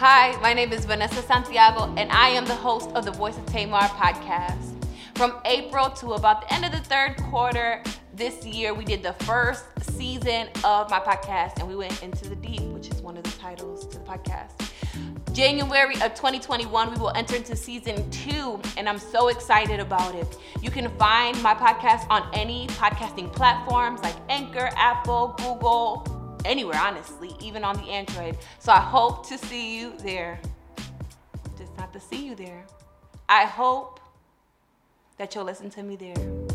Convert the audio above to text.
Hi, my name is Vanessa Santiago, and I am the host of the Voice of Tamar podcast. From April to about the end of the third quarter this year, we did the first season of my podcast, and we went into the deep, which is one of the titles to the podcast. January of 2021, we will enter into season two, and I'm so excited about it. You can find my podcast on any podcasting platforms like Anchor, Apple, Google, anywhere, honestly, even on the Android. So I hope to see you there. Just not to see you there. I hope that you'll listen to me there.